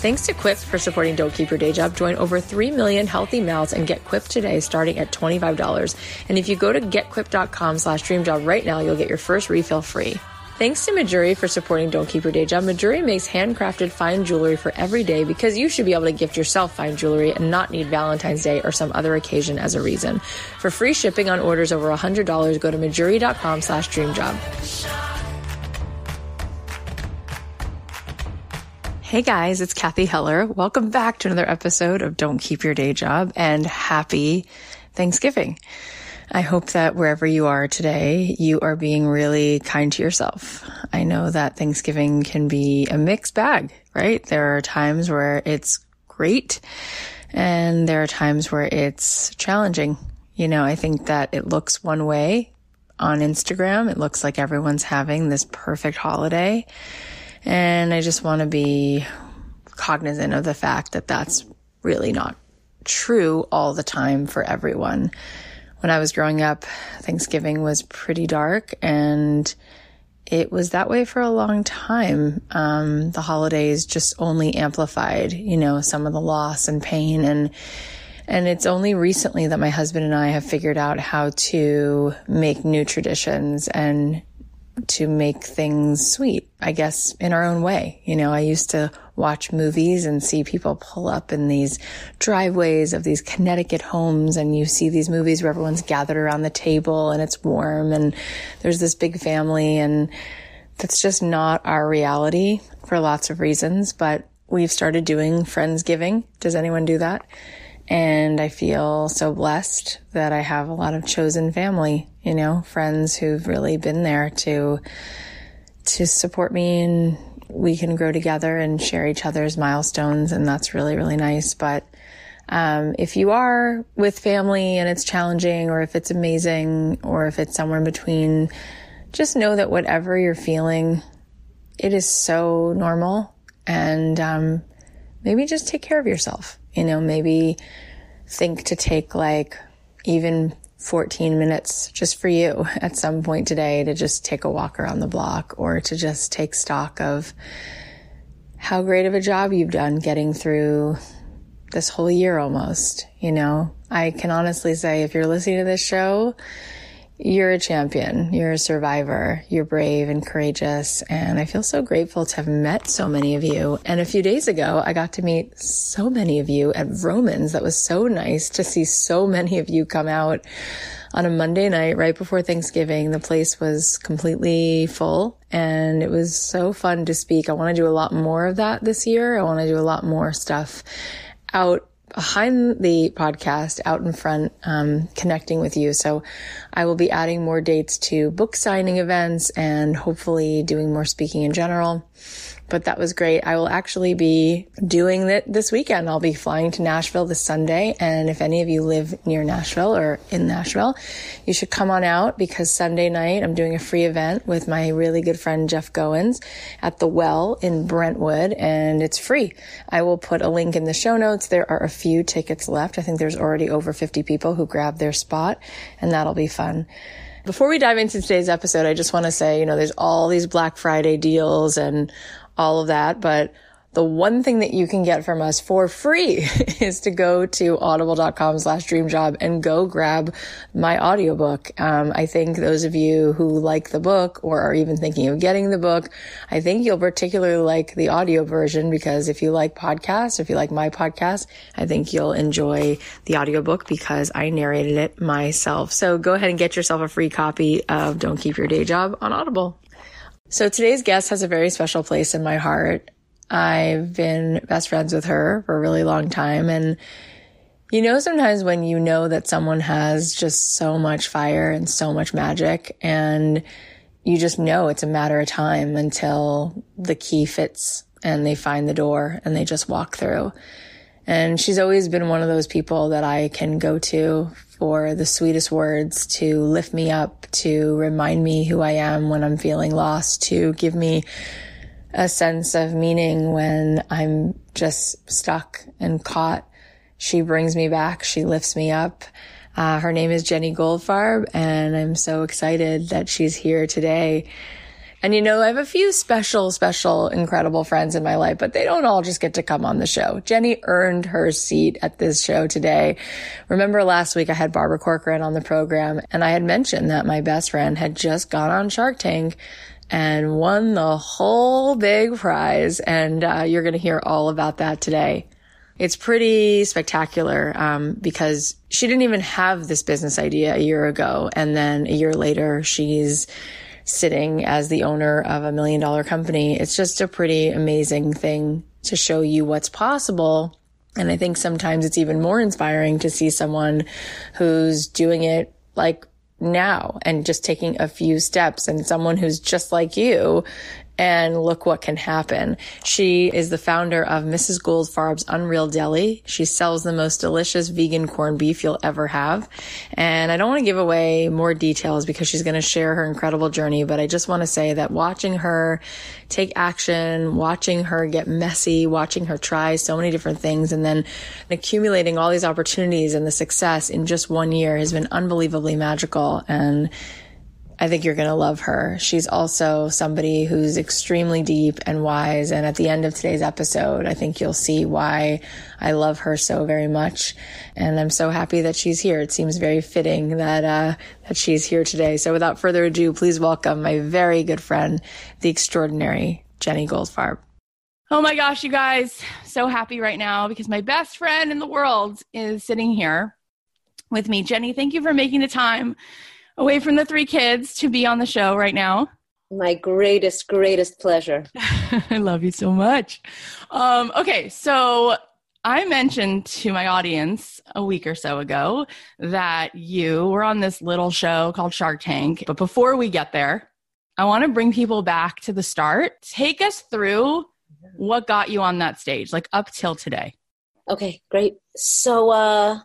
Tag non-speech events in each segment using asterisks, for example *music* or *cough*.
Thanks to Quip for supporting Don't Keep Your Day Job. Join over 3 million healthy mouths and get Quip today starting at $25. And if you go to getquip.com slash dreamjob right now, you'll get your first refill free. Thanks to Mejuri for supporting Don't Keep Your Day Job. Mejuri makes handcrafted fine jewelry for every day because you should be able to gift yourself fine jewelry and not need Valentine's Day or some other occasion as a reason. For free shipping on orders over $100, go to mejuri.com slash dreamjob. Hey guys, it's Cathy Heller. Welcome back to another episode of Don't Keep Your Day Job and happy Thanksgiving. I hope that wherever you are today, you are being really kind to yourself. I know that Thanksgiving can be a mixed bag, right? There are times where it's great and there are times where it's challenging. You know, I think that it looks one way on Instagram. It looks like everyone's having this perfect holiday and I just want to be cognizant of the fact that that's really not true all the time for everyone. When I was growing up, Thanksgiving was pretty dark and it was that way for a long time. Um, the holidays just only amplified, you know, some of the loss and pain and and it's only recently that my husband and I have figured out how to make new traditions and to make things sweet, I guess, in our own way. You know, I used to watch movies and see people pull up in these driveways of these Connecticut homes and you see these movies where everyone's gathered around the table and it's warm and there's this big family and that's just not our reality for lots of reasons, but we've started doing Friendsgiving. Does anyone do that? And I feel so blessed that I have a lot of chosen family, you know, friends who've really been there to, to support me and we can grow together and share each other's milestones. And that's really, really nice. But, um, if you are with family and it's challenging or if it's amazing or if it's somewhere in between, just know that whatever you're feeling, it is so normal and, um, maybe just take care of yourself. You know, maybe think to take like even 14 minutes just for you *laughs* at some point today to just take a walk around the block or to just take stock of how great of a job you've done getting through this whole year almost. You know, I can honestly say if you're listening to this show, you're a champion. You're a survivor. You're brave and courageous. And I feel so grateful to have met so many of you. And a few days ago, I got to meet so many of you at Romans. That was so nice to see so many of you come out on a Monday night right before Thanksgiving. The place was completely full and it was so fun to speak. I want to do a lot more of that this year. I want to do a lot more stuff out behind the podcast out in front um, connecting with you. So i will be adding more dates to book signing events and hopefully doing more speaking in general but that was great. I will actually be doing it this weekend. I'll be flying to Nashville this Sunday. And if any of you live near Nashville or in Nashville, you should come on out because Sunday night I'm doing a free event with my really good friend Jeff Goins at the Well in Brentwood and it's free. I will put a link in the show notes. There are a few tickets left. I think there's already over 50 people who grabbed their spot and that'll be fun. Before we dive into today's episode, I just want to say, you know, there's all these Black Friday deals and all of that. But the one thing that you can get from us for free *laughs* is to go to audible.com slash dreamjob and go grab my audiobook. Um, I think those of you who like the book or are even thinking of getting the book, I think you'll particularly like the audio version because if you like podcasts, if you like my podcast, I think you'll enjoy the audiobook because I narrated it myself. So go ahead and get yourself a free copy of Don't Keep Your Day Job on Audible. So today's guest has a very special place in my heart. I've been best friends with her for a really long time. And you know, sometimes when you know that someone has just so much fire and so much magic and you just know it's a matter of time until the key fits and they find the door and they just walk through. And she's always been one of those people that I can go to for the sweetest words to lift me up, to remind me who I am when I'm feeling lost, to give me a sense of meaning when I'm just stuck and caught. She brings me back. She lifts me up. Uh, her name is Jenny Goldfarb, and I'm so excited that she's here today. And you know, I have a few special, special, incredible friends in my life, but they don't all just get to come on the show. Jenny earned her seat at this show today. Remember last week I had Barbara Corcoran on the program and I had mentioned that my best friend had just gone on Shark Tank and won the whole big prize. And uh, you're going to hear all about that today. It's pretty spectacular um, because she didn't even have this business idea a year ago. And then a year later, she's sitting as the owner of a million dollar company. It's just a pretty amazing thing to show you what's possible. And I think sometimes it's even more inspiring to see someone who's doing it like now and just taking a few steps and someone who's just like you and look what can happen. She is the founder of Mrs. Goldfarb's Unreal Deli. She sells the most delicious vegan corned beef you'll ever have. And I don't want to give away more details because she's going to share her incredible journey, but I just want to say that watching her take action, watching her get messy, watching her try so many different things and then accumulating all these opportunities and the success in just one year has been unbelievably magical. And I think you're going to love her. She's also somebody who's extremely deep and wise. And at the end of today's episode, I think you'll see why I love her so very much. And I'm so happy that she's here. It seems very fitting that, uh, that she's here today. So without further ado, please welcome my very good friend, the extraordinary Jenny Goldfarb. Oh my gosh, you guys, so happy right now because my best friend in the world is sitting here with me. Jenny, thank you for making the time away from the three kids to be on the show right now. My greatest, greatest pleasure. *laughs* I love you so much. Um, okay, so I mentioned to my audience a week or so ago that you were on this little show called Shark Tank. But before we get there, I want to bring people back to the start. Take us through what got you on that stage, like up till today. Okay, great. So, uh,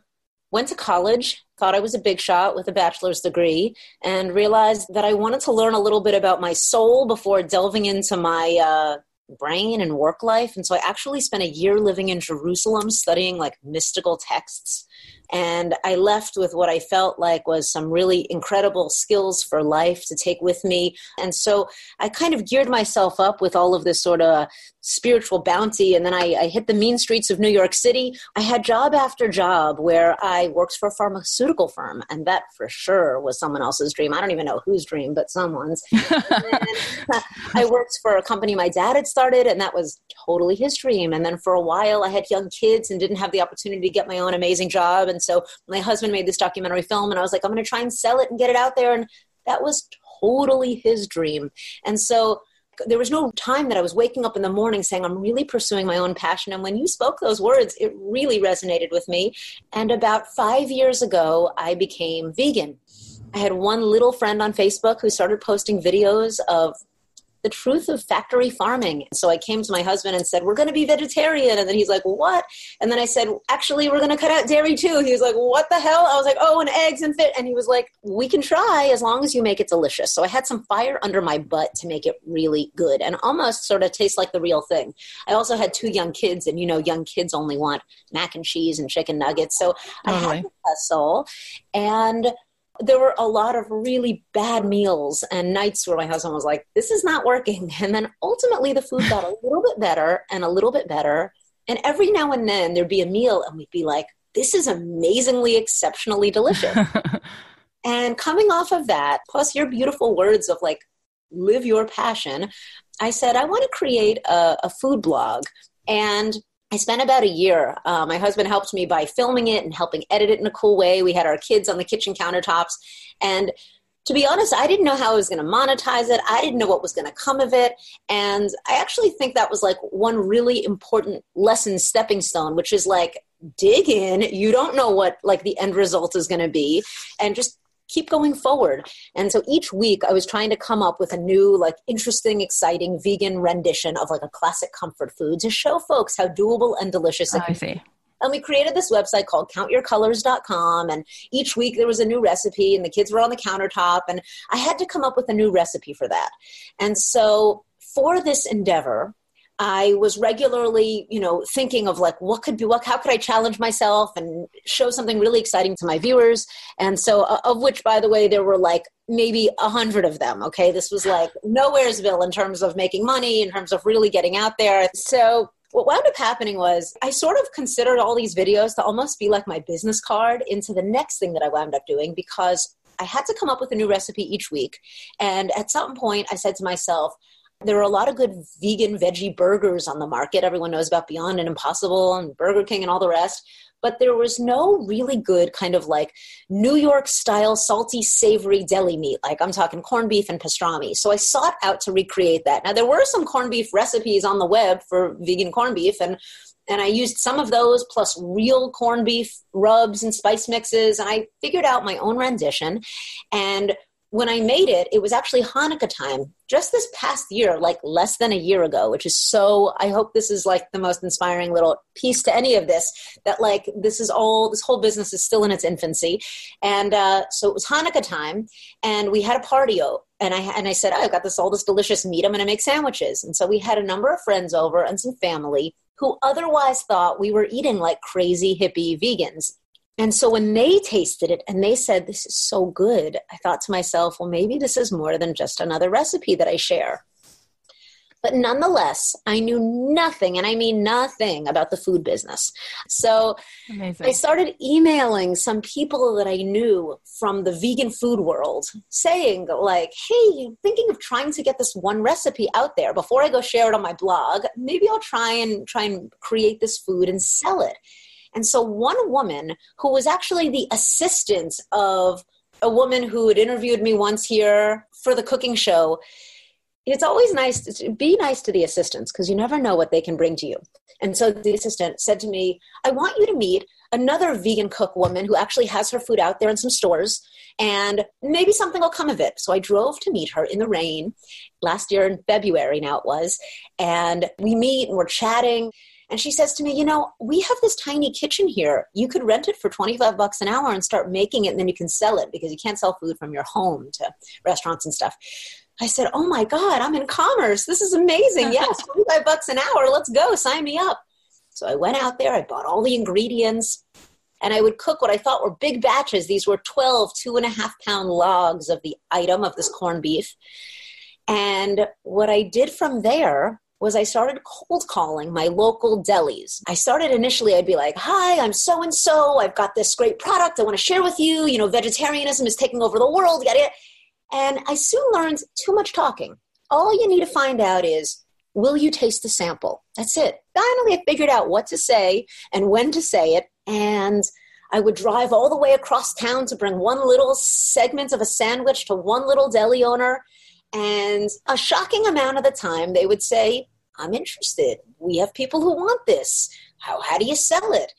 went to college, thought I was a big shot with a bachelor's degree, and realized that I wanted to learn a little bit about my soul before delving into my uh, brain and work life. And so I actually spent a year living in Jerusalem studying like mystical texts and I left with what I felt like was some really incredible skills for life to take with me. And so I kind of geared myself up with all of this sort of spiritual bounty. And then I, I hit the mean streets of New York City. I had job after job where I worked for a pharmaceutical firm. And that for sure was someone else's dream. I don't even know whose dream, but someone's. *laughs* I worked for a company my dad had started, and that was totally his dream. And then for a while, I had young kids and didn't have the opportunity to get my own amazing job. And so my husband made this documentary film, and I was like, I'm going to try and sell it and get it out there. And that was totally his dream. And so there was no time that I was waking up in the morning saying, I'm really pursuing my own passion. And when you spoke those words, it really resonated with me. And about five years ago, I became vegan. I had one little friend on Facebook who started posting videos of the truth of factory farming. So I came to my husband and said, We're going to be vegetarian. And then he's like, What? And then I said, Actually, we're going to cut out dairy too. He was like, What the hell? I was like, Oh, and eggs and fit. And he was like, We can try as long as you make it delicious. So I had some fire under my butt to make it really good and almost sort of taste like the real thing. I also had two young kids, and you know, young kids only want mac and cheese and chicken nuggets. So I had to hustle. And there were a lot of really bad meals and nights where my husband was like, this is not working. *laughs* And then ultimately the food got a little bit better and a little bit better. And every now and then there'd be a meal and we'd be like, this is amazingly, exceptionally delicious. *laughs* and coming off of that, plus your beautiful words of like, live your passion, I said, I want to create a, a food blog. And I spent about a year. Uh, my husband helped me by filming it and helping edit it in a cool way. We had our kids on the kitchen countertops. And to be honest, I didn't know how I was going to monetize it. I didn't know what was going to come of it. And I actually think that was like one really important lesson stepping stone, which is like dig in. You don't know what like the end result is going to be and just keep going forward. And so each week I was trying to come up with a new, like, interesting, exciting vegan rendition of like a classic comfort food to show folks how doable and delicious it oh, I see. And we created this website called countyourcolors.com. And each week there was a new recipe, and the kids were on the countertop. And I had to come up with a new recipe for that. And so for this endeavor, I was regularly, you know, thinking of like what could be what how could I challenge myself and show something really exciting to my viewers. And so uh, of which by the way there were like maybe a hundred of them. Okay. This was like nowheresville in terms of making money, in terms of really getting out there. So what wound up happening was I sort of considered all these videos to almost be like my business card into the next thing that I wound up doing because I had to come up with a new recipe each week. And at some point, I said to myself, there are a lot of good vegan veggie burgers on the market. Everyone knows about Beyond and Impossible and Burger King and all the rest. But there was no really good kind of like New York style salty, savory deli meat. Like I'm talking corned beef and pastrami. So I sought out to recreate that. Now there were some corned beef recipes on the web for vegan corned beef and and I used some of those plus real corned beef rubs and spice mixes and I figured out my own rendition and when I made it, it was actually Hanukkah time just this past year, like less than a year ago, which is so. I hope this is like the most inspiring little piece to any of this that, like, this is all, this whole business is still in its infancy. And uh, so it was Hanukkah time, and we had a party. And I, and I said, oh, I've got this all this delicious meat. I'm going to make sandwiches. And so we had a number of friends over and some family who otherwise thought we were eating like crazy hippie vegans. And so when they tasted it and they said, This is so good, I thought to myself, well, maybe this is more than just another recipe that I share. But nonetheless, I knew nothing, and I mean nothing about the food business. So Amazing. I started emailing some people that I knew from the vegan food world saying, like, hey, I'm thinking of trying to get this one recipe out there before I go share it on my blog. Maybe I'll try and try and create this food and sell it. And so, one woman who was actually the assistant of a woman who had interviewed me once here for the cooking show. It's always nice to be nice to the assistants because you never know what they can bring to you. And so the assistant said to me, I want you to meet another vegan cook woman who actually has her food out there in some stores, and maybe something will come of it. So I drove to meet her in the rain last year in February, now it was, and we meet and we're chatting. And she says to me, You know, we have this tiny kitchen here. You could rent it for 25 bucks an hour and start making it, and then you can sell it because you can't sell food from your home to restaurants and stuff. I said, Oh my God, I'm in commerce. This is amazing. *laughs* Yes, 25 bucks an hour. Let's go. Sign me up. So I went out there, I bought all the ingredients, and I would cook what I thought were big batches. These were 12, two and a half pound logs of the item of this corned beef. And what I did from there was I started cold calling my local delis. I started initially, I'd be like, Hi, I'm so and so. I've got this great product I want to share with you. You know, vegetarianism is taking over the world. Get it? And I soon learned too much talking. All you need to find out is, will you taste the sample? That's it. Finally, I figured out what to say and when to say it. And I would drive all the way across town to bring one little segment of a sandwich to one little deli owner. And a shocking amount of the time, they would say, I'm interested. We have people who want this. How, how do you sell it?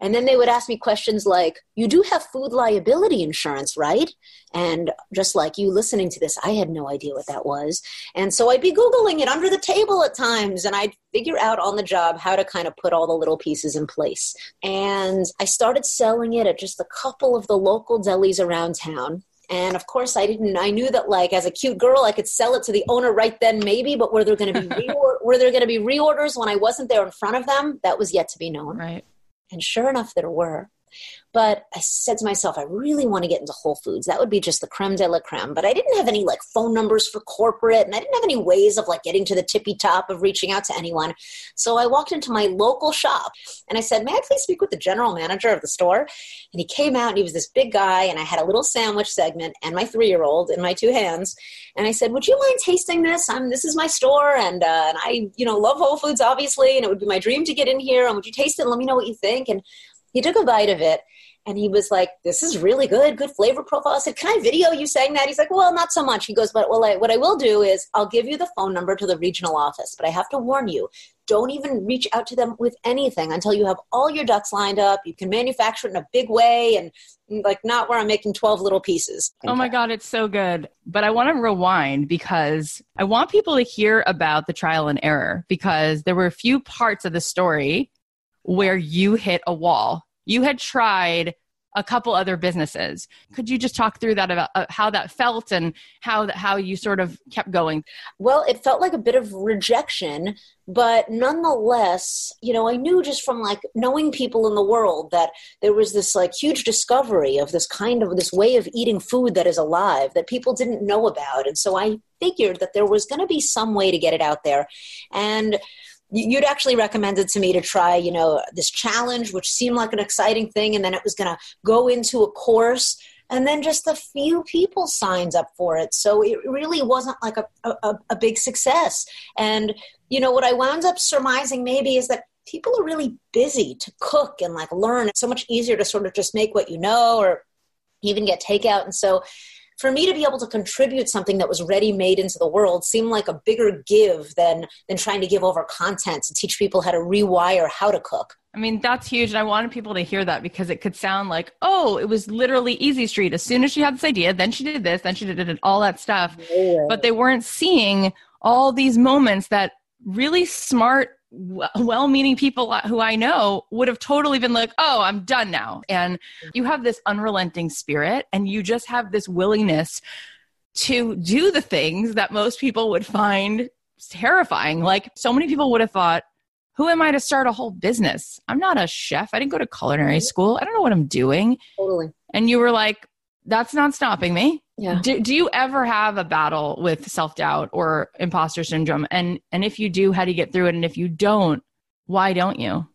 And then they would ask me questions like, You do have food liability insurance, right? And just like you listening to this, I had no idea what that was. And so I'd be Googling it under the table at times, and I'd figure out on the job how to kind of put all the little pieces in place. And I started selling it at just a couple of the local delis around town and of course i didn't i knew that like as a cute girl i could sell it to the owner right then maybe but were there going to be *laughs* reor- were there going to be reorders when i wasn't there in front of them? That was yet to be known. Right. And sure enough there were But I said to myself, I really want to get into Whole Foods. That would be just the creme de la creme. But I didn't have any like phone numbers for corporate, and I didn't have any ways of like getting to the tippy top of reaching out to anyone. So I walked into my local shop and I said, May I please speak with the general manager of the store? And he came out and he was this big guy, and I had a little sandwich segment and my three year old in my two hands. And I said, Would you mind tasting this? I'm, this is my store, and, uh, and I, you know, love Whole Foods, obviously, and it would be my dream to get in here. And would you taste it and let me know what you think? And he took a bite of it and he was like, "This is really good, good flavor profile." I said, "Can I video you saying that?" He's like, "Well, not so much." He goes, "But well, I, what I will do is I'll give you the phone number to the regional office, but I have to warn you, don't even reach out to them with anything until you have all your ducks lined up. You can manufacture it in a big way and like not where I'm making 12 little pieces. Oh my God, it's so good. But I want to rewind because I want people to hear about the trial and error because there were a few parts of the story where you hit a wall you had tried a couple other businesses. Could you just talk through that about uh, how that felt and how how you sort of kept going? Well, it felt like a bit of rejection, but nonetheless, you know, I knew just from like knowing people in the world that there was this like huge discovery of this kind of this way of eating food that is alive that people didn't know about. And so I figured that there was going to be some way to get it out there. And you'd actually recommended to me to try you know this challenge which seemed like an exciting thing and then it was going to go into a course and then just a few people signed up for it. So it really wasn't like a, a, a big success. And you know what i wound up surmising maybe is that people are really busy to cook and like learn. It's so much easier to sort of just make what you know or even get takeout. And so for me to be able to contribute something that was ready made into the world seemed like a bigger give than than trying to give over content to teach people how to rewire how to cook. I mean, that's huge. And I wanted people to hear that because it could sound like, oh, it was literally easy street. As soon as she had this idea, then she did this, then she did it, all that stuff. Yeah. But they weren't seeing all these moments that really smart well-meaning people who I know would have totally been like, "Oh, I'm done now." And you have this unrelenting spirit and you just have this willingness to do the things that most people would find terrifying. Like so many people would have thought, "Who am I to start a whole business? I'm not a chef. I didn't go to culinary mm-hmm. school. I don't know what I'm doing." Totally. And you were like, "That's not stopping me." Yeah. Do, do you ever have a battle with self doubt or imposter syndrome? And and if you do, how do you get through it? And if you don't, why don't you?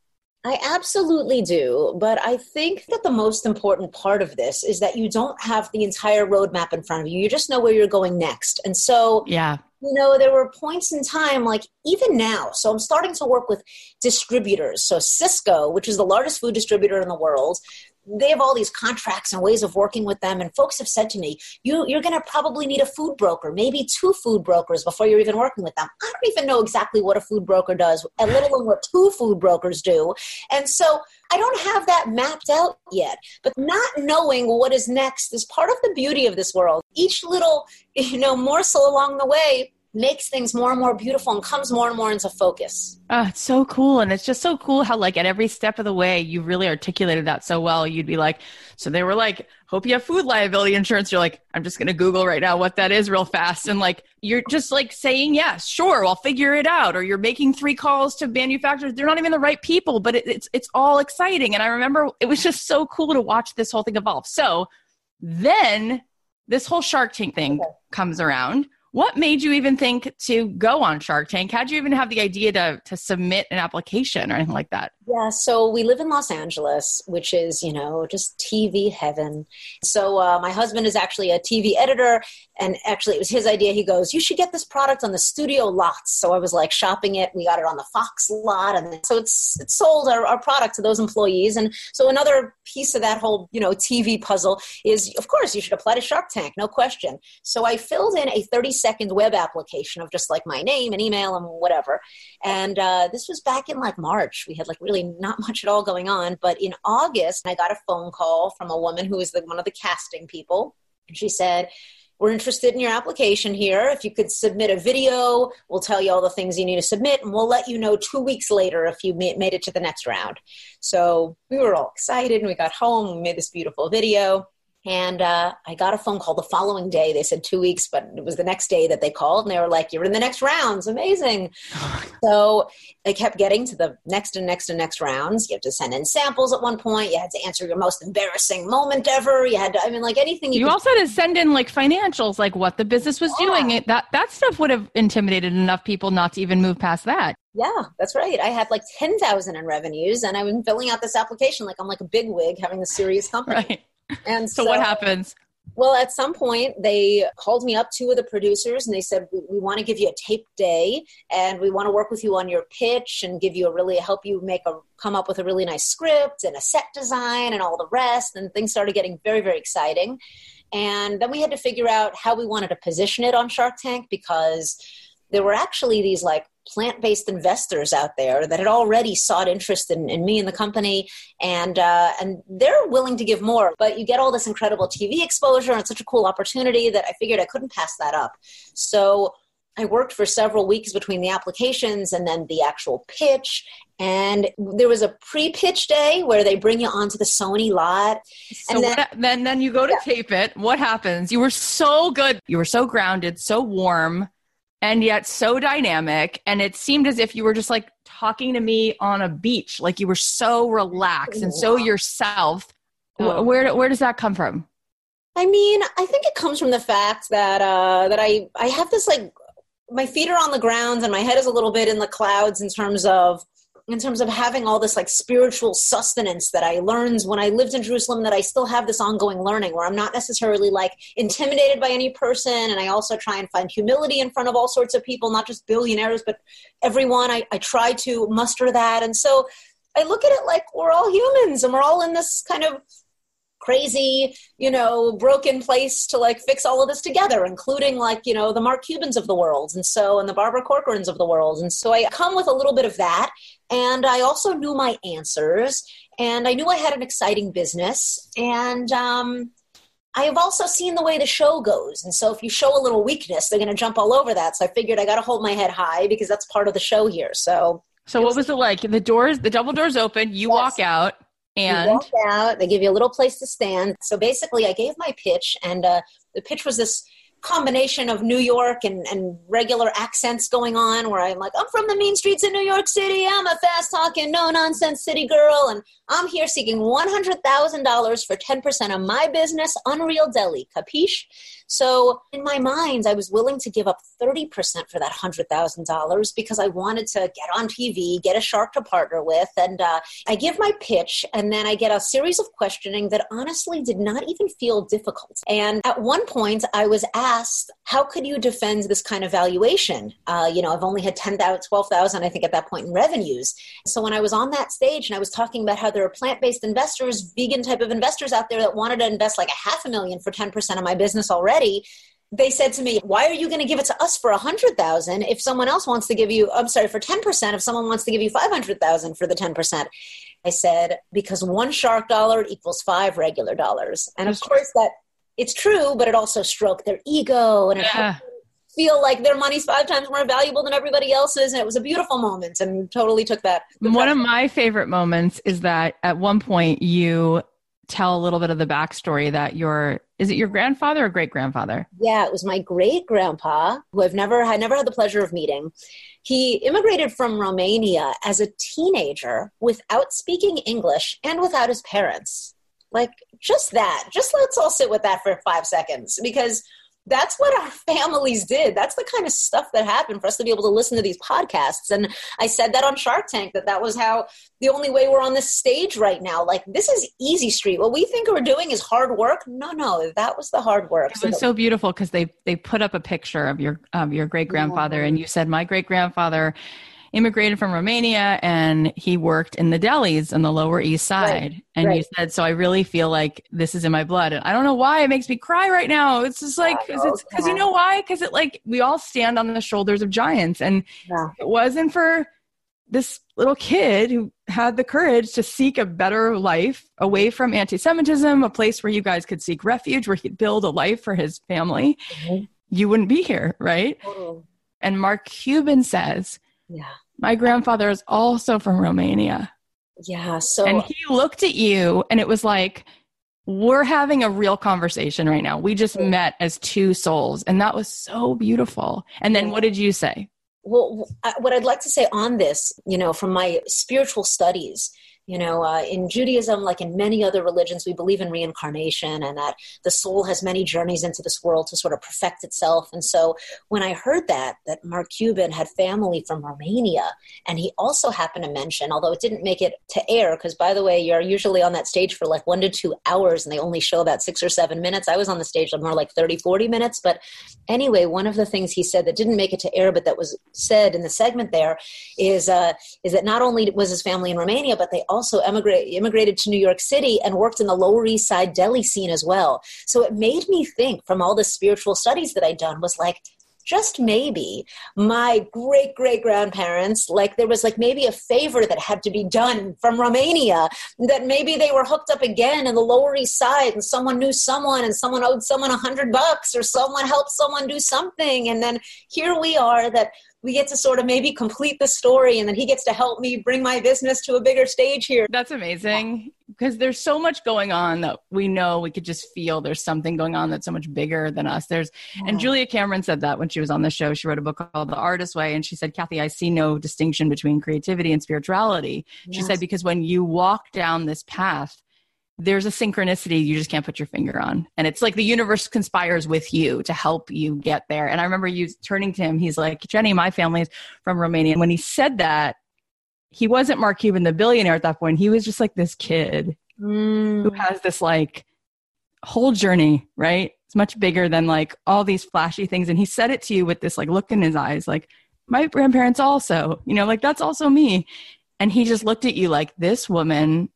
I absolutely do. But I think that the most important part of this is that you don't have the entire roadmap in front of you. You just know where you're going next. And so, yeah. You know, there were points in time, like even now. So I'm starting to work with distributors. So Sysco, which is the largest food distributor in the world, they have all these contracts and ways of working with them. And folks have said to me you, you're going to probably need a food broker maybe two food brokers before you're even working with them. I don't even know exactly what a food broker does and let *laughs* alone what two food brokers do. And so i don't have that mapped out yet but not knowing what is next is part of the beauty of this world. Each little *laughs* you know morsel along the way makes things more and more beautiful and comes more and more into focus. Oh, it's so cool. And it's just so cool how, like, at every step of the way, you really articulated that so well. You'd be like, so they were like, hope you have food liability insurance. You're like, I'm just going to Google right now what that is real fast. And like, you're just like saying, yes, sure, I'll figure it out. Or you're making three calls to manufacturers. They're not even the right people, but it, it's, it's all exciting. And I remember it was just so cool to watch this whole thing evolve. So then this whole Shark Tank thing okay. comes around what made you even think to go on Shark Tank? How'd you even have the idea to, to submit an application or anything like that? Yeah, so we live in Los Angeles, which is, you know, just TV heaven. So uh, my husband is actually a TV editor, and actually it was his idea. He goes, You should get this product on the studio lots. So I was like shopping it. We got it on the Fox lot. And so it's, it's sold our, our product to those employees. And so another piece of that whole, you know, TV puzzle is, of course, you should apply to Shark Tank, no question. So I filled in a 30 second web application of just like my name and email and whatever. And uh, this was back in like March. We had like really not much at all going on. But in August, I got a phone call from a woman who was the, one of the casting people. And she said, we're interested in your application here. If you could submit a video, we'll tell you all the things you need to submit, and we'll let you know two weeks later if you made it to the next round. So we were all excited, and we got home, we made this beautiful video. And uh, I got a phone call the following day. They said two weeks, but it was the next day that they called and they were like, You're in the next rounds. Amazing. *laughs* so I kept getting to the next and next and next rounds. You have to send in samples at one point. You had to answer your most embarrassing moment ever. You had to, I mean, like anything you, you also had to send in like financials, like what the business was Yeah. doing. It that that stuff would have intimidated enough people not to even move past that. Yeah, that's right. I had like 10,000 in revenues and I was filling out this application like I'm like a big wig having a serious company. *laughs* Right. And So, what happens? Well, at some point, they called me up, two of the producers, and they said, We, we want to give you a tape day and we want to work with you on your pitch and give you a really help you make a come up with a really nice script and a set design and all the rest. And things started getting very, very exciting. And then we had to figure out how we wanted to position it on Shark Tank because there were actually these like plant-based investors out there that had already sought interest in, in me and the company and uh, and they're willing to give more but you get all this incredible tv exposure and it's such a cool opportunity that i figured i couldn't pass that up so i worked for several weeks between the applications and then the actual pitch and there was a pre-pitch day where they bring you onto the sony lot So and then- what, then then you go to tape it. What happens? You were so good. You were so grounded, so warm, and yet so dynamic. And it seemed as if you were just like talking to me on a beach. Like you were so relaxed and so yourself. Oh. Where where does that come from? I mean, I think it comes from the fact that uh, that I I have this like my feet are on the ground and my head is a little bit in the clouds in terms of in terms of having all this like spiritual sustenance that I learned when I lived in Jerusalem that I still have this ongoing learning where I'm not necessarily like intimidated by any person and I also try and find humility in front of all sorts of people not just billionaires but everyone I, I try to muster that and so I look at it like we're all humans and we're all in this kind of crazy, you know, broken place to like fix all of this together, including like, you know, the Mark Cubans of the world and so, and the Barbara Corcorans of the world. And so I come with a little bit of that. And I also knew my answers and I knew I had an exciting business. And, um, I have also seen the way the show goes. And so if you show a little weakness, they're going to jump all over that. So I figured I got to hold my head high because that's part of the show here. So So what was it like? The doors, the double doors open. You Yes. walk out, You and walk out. They give you a little place to stand. So basically, I gave my pitch, and uh, the pitch was this combination of New York and, and regular accents going on. Where I'm like, I'm from the mean streets of New York City. I'm a fast talking, no nonsense city girl, and I'm here seeking one hundred thousand dollars for ten percent of my business, Unreal Deli. Capiche? So in my mind, I was willing to give up 30% for that $100,000 because I wanted to get on TV, get a shark to partner with. And uh, I give my pitch, and then I get a series of questioning that honestly did not even feel difficult. And at one point, I was asked, How could you defend this kind of valuation? Uh, you know, I've only had 10,000, 12,000, I think, at that point in revenues. So when I was on that stage and I was talking about how there are plant based investors, vegan type of investors out there that wanted to invest like a half a million for 10% of my business already they said to me, "Why are you going to give it to us for a hundred thousand if someone else wants to give you? I'm sorry, for ten percent. If someone wants to give you five hundred thousand for the ten percent." I said, "Because one shark dollar equals five regular dollars." And of course, that it's true, but it also stroked their ego and it Yeah. feel like their money's five times more valuable than everybody else's. And it was a beautiful moment, and totally took that. One of my favorite moments is that at one point you tell a little bit of the backstory that your is it your grandfather or great grandfather? Yeah, it was my great grandpa, who I've never I never had the pleasure of meeting. He immigrated from Romania as a teenager without speaking English and without his parents. Like just that. Just let's all sit with that for 5 seconds because that's what our families did. That's the kind of stuff that happened for us to be able to listen to these podcasts. And I said that on Shark Tank that that was how the only way we're on this stage right now. Like this is easy street. What we think we're doing is hard work. No, no, that was the hard work. It was so beautiful because they they put up a picture of your of your great grandfather mm-hmm. and you said my great grandfather immigrated from Romania and he worked in the delis on the Lower East Side. and you said, so I really feel like this is in my blood. And I don't know why it makes me cry right now. It's just like, cause it's, cause you know why? Cause it like, we all stand on the shoulders of giants. And Yeah. it wasn't for this little kid who had the courage to seek a better life away from anti-Semitism, a place where you guys could seek refuge, where he'd build a life for his family. Mhm. You wouldn't be here, right? Totally. And Mark Cuban says, Yeah. my grandfather is also from Romania. Yeah. So and he looked at you and it was like we're having a real conversation right now. We just mm. met as two souls, and that was so beautiful. And then what did you say? Well, what I'd like to say on this, you know, from my spiritual studies, you know, uh, in Judaism, like in many other religions, we believe in reincarnation and that the soul has many journeys into this world to sort of perfect itself. And so when I heard that, that Mark Cuban had family from Romania, and he also happened to mention, although it didn't make it to air, because by the way, you're usually on that stage for like one to two hours and they only show about six or seven minutes. I was on the stage more like 30, 40 minutes. But anyway, one of the things he said that didn't make it to air, but that was said in the segment there is, uh, is that not only was his family in Romania, but they also emigrate, immigrated to New York City and worked in the Lower East Side deli scene as well. So it made me think from all the spiritual studies that I'd done was like, just maybe my great great grandparents like there was like maybe a favor that had to be done from romania that maybe they were hooked up again in the lower east side and someone knew someone and someone owed someone a hundred bucks or someone helped someone do something and then here we are that we get to sort of maybe complete the story and then he gets to help me bring my business to a bigger stage here. That's amazing because there's so much going on that we know we could just feel there's something going on that's so much bigger than us. There's and Julia Cameron said that when she was on the show. She wrote a book called The Artist Way and she said, "Cathy, I see no distinction between creativity and spirituality." Yes. She said because when you walk down this path there's a synchronicity you just can't put your finger on. And it's like the universe conspires with you to help you get there. And I remember you turning to him, he's like, Jenny, my family is from Romania. And when he said that, he wasn't Mark Cuban, the billionaire at that point. He was just like this kid mm. who has this like whole journey, right? It's much bigger than like all these flashy things. And he said it to you with this like look in his eyes, like, my grandparents also, you know, like that's also me. And he just looked at you like this woman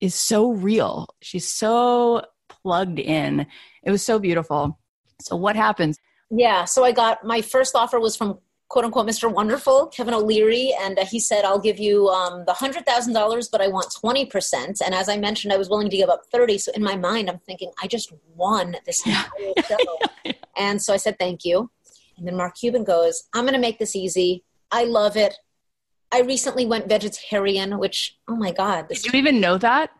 is so real. She's so plugged in. It was so beautiful. So what happens? Yeah, so I got my first offer was from quote unquote Mr. Wonderful, Kevin O'Leary, and uh, he said, I'll give you um, the $100,000, but I want 20%. And as I mentioned, I was willing to give up 30. So in my mind, I'm thinking, I just won this *laughs* and so I said, thank you. And then Mark Cuban goes, I'm going to make this easy. I love it. I recently went vegetarian, which oh my god! Did you even know that?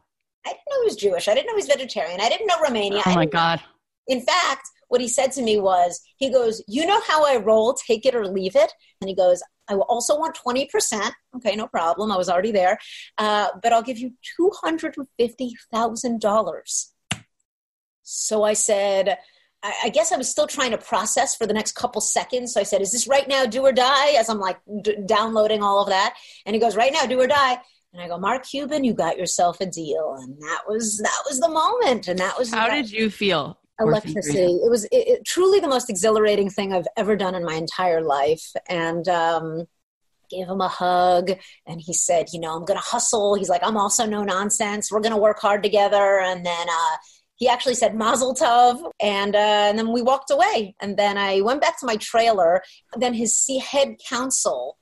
I didn't know he was Jewish. I didn't know he was vegetarian. I didn't know Romania. Oh my god! In fact, what he said to me was, he goes, "You know how I roll? Take it or leave it." And he goes, "I will also want twenty percent. Okay, no problem. I was already there, uh, but I'll give you two hundred and fifty thousand dollars." So I said I guess I was still trying to process for the next couple seconds. So I said, "Is this right now, do or die?" As I'm like d- downloading all of that, and he goes, "Right now, do or die." And I go, "Mark Cuban, you got yourself a deal," and that was that was the moment, and that was. How did you feel? Electricity. It was it, it, truly the most exhilarating thing I've ever done in my entire life, and. um gave him a hug and he said you know i'm gonna hustle he's like i'm also no nonsense we're gonna work hard together and then uh he actually said mazel tov and, uh, and then we walked away. And then i went back to my trailer. Then his head counsel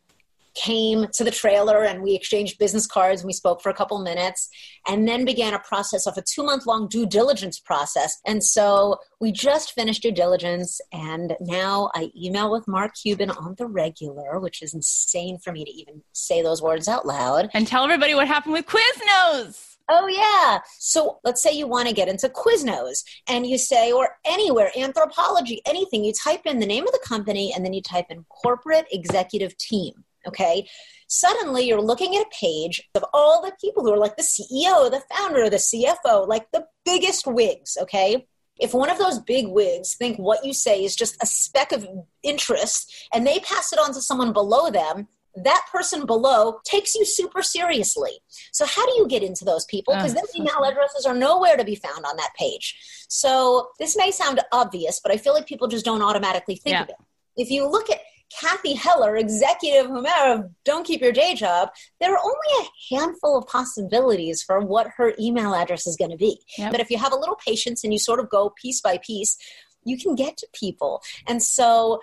came to the trailer and we exchanged business cards and we spoke for a couple minutes and then began a process of a two month long due diligence process. And so we just finished due diligence and now i email with mark cuban on the regular which is insane for me to even say those words out loud. And tell everybody what happened with quiznos Oh, yeah. So let's say you want to get into Quiznos and you say, or anywhere, Anthropologie, anything, you type in the name of the company and then you type in corporate executive team. Okay. Suddenly you're looking at a page of all the people who are like the CEO, the founder, the CFO, like the biggest wigs. Okay. If one of those big wigs think what you say is just a speck of interest and they pass it on to someone below them, that person below takes you super seriously. So, how do you get into those people? Because oh, their email addresses are nowhere to be found on that page. So, this may sound obvious, but I feel like people just don't automatically think yeah. of it. If you look at Cathy Heller, executive whomever, Don't Keep Your Day Job, there are only a handful of possibilities for what her email address is going to be. Yep. But if you have a little patience and you sort of go piece by piece, you can get to people. And so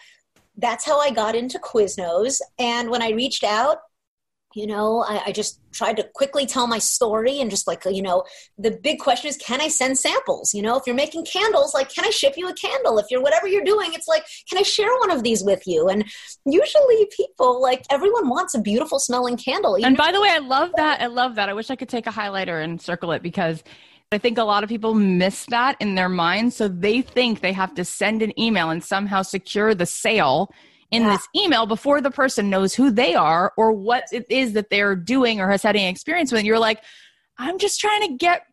that's how I got into Quiznos. And when I reached out, you know, I, I, just tried to quickly tell my story and just like, you know, the big question is, can I send samples? You know, if you're making candles, like, can I ship you a candle? If you're whatever you're doing, it's like, can I share one of these with you? And usually people, like, everyone wants a beautiful smelling candle. And by the way, I love that. I love that. I wish I could take a highlighter and circle it because I think a lot of people miss that in their mind. So they think they have to send an email and somehow secure the sale in yeah. this email before the person knows who they are or what it is that they're doing or has had any experience with. You're like, I'm just trying to get